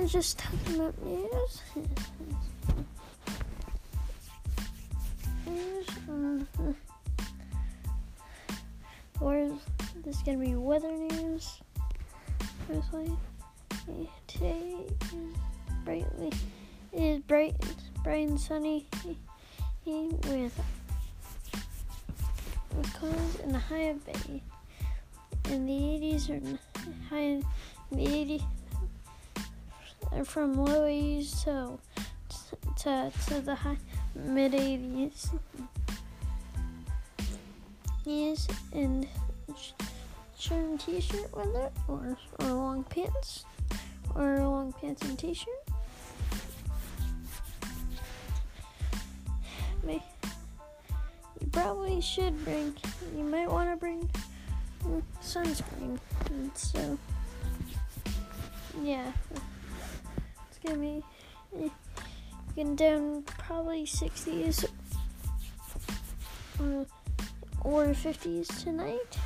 was just talking about news. Or is this gonna be weather news? Firstly, today is brightly it is bright, bright and sunny with clouds and a high of in the 80s or high in the 80s from low 80s to to, to the high mid 80s. Yes, and shirt t-shirt it, or or long pants, or long pants and t-shirt. May you probably should bring. You might want to bring sunscreen. And so yeah, gonna be getting down probably 60s uh, or 50s tonight.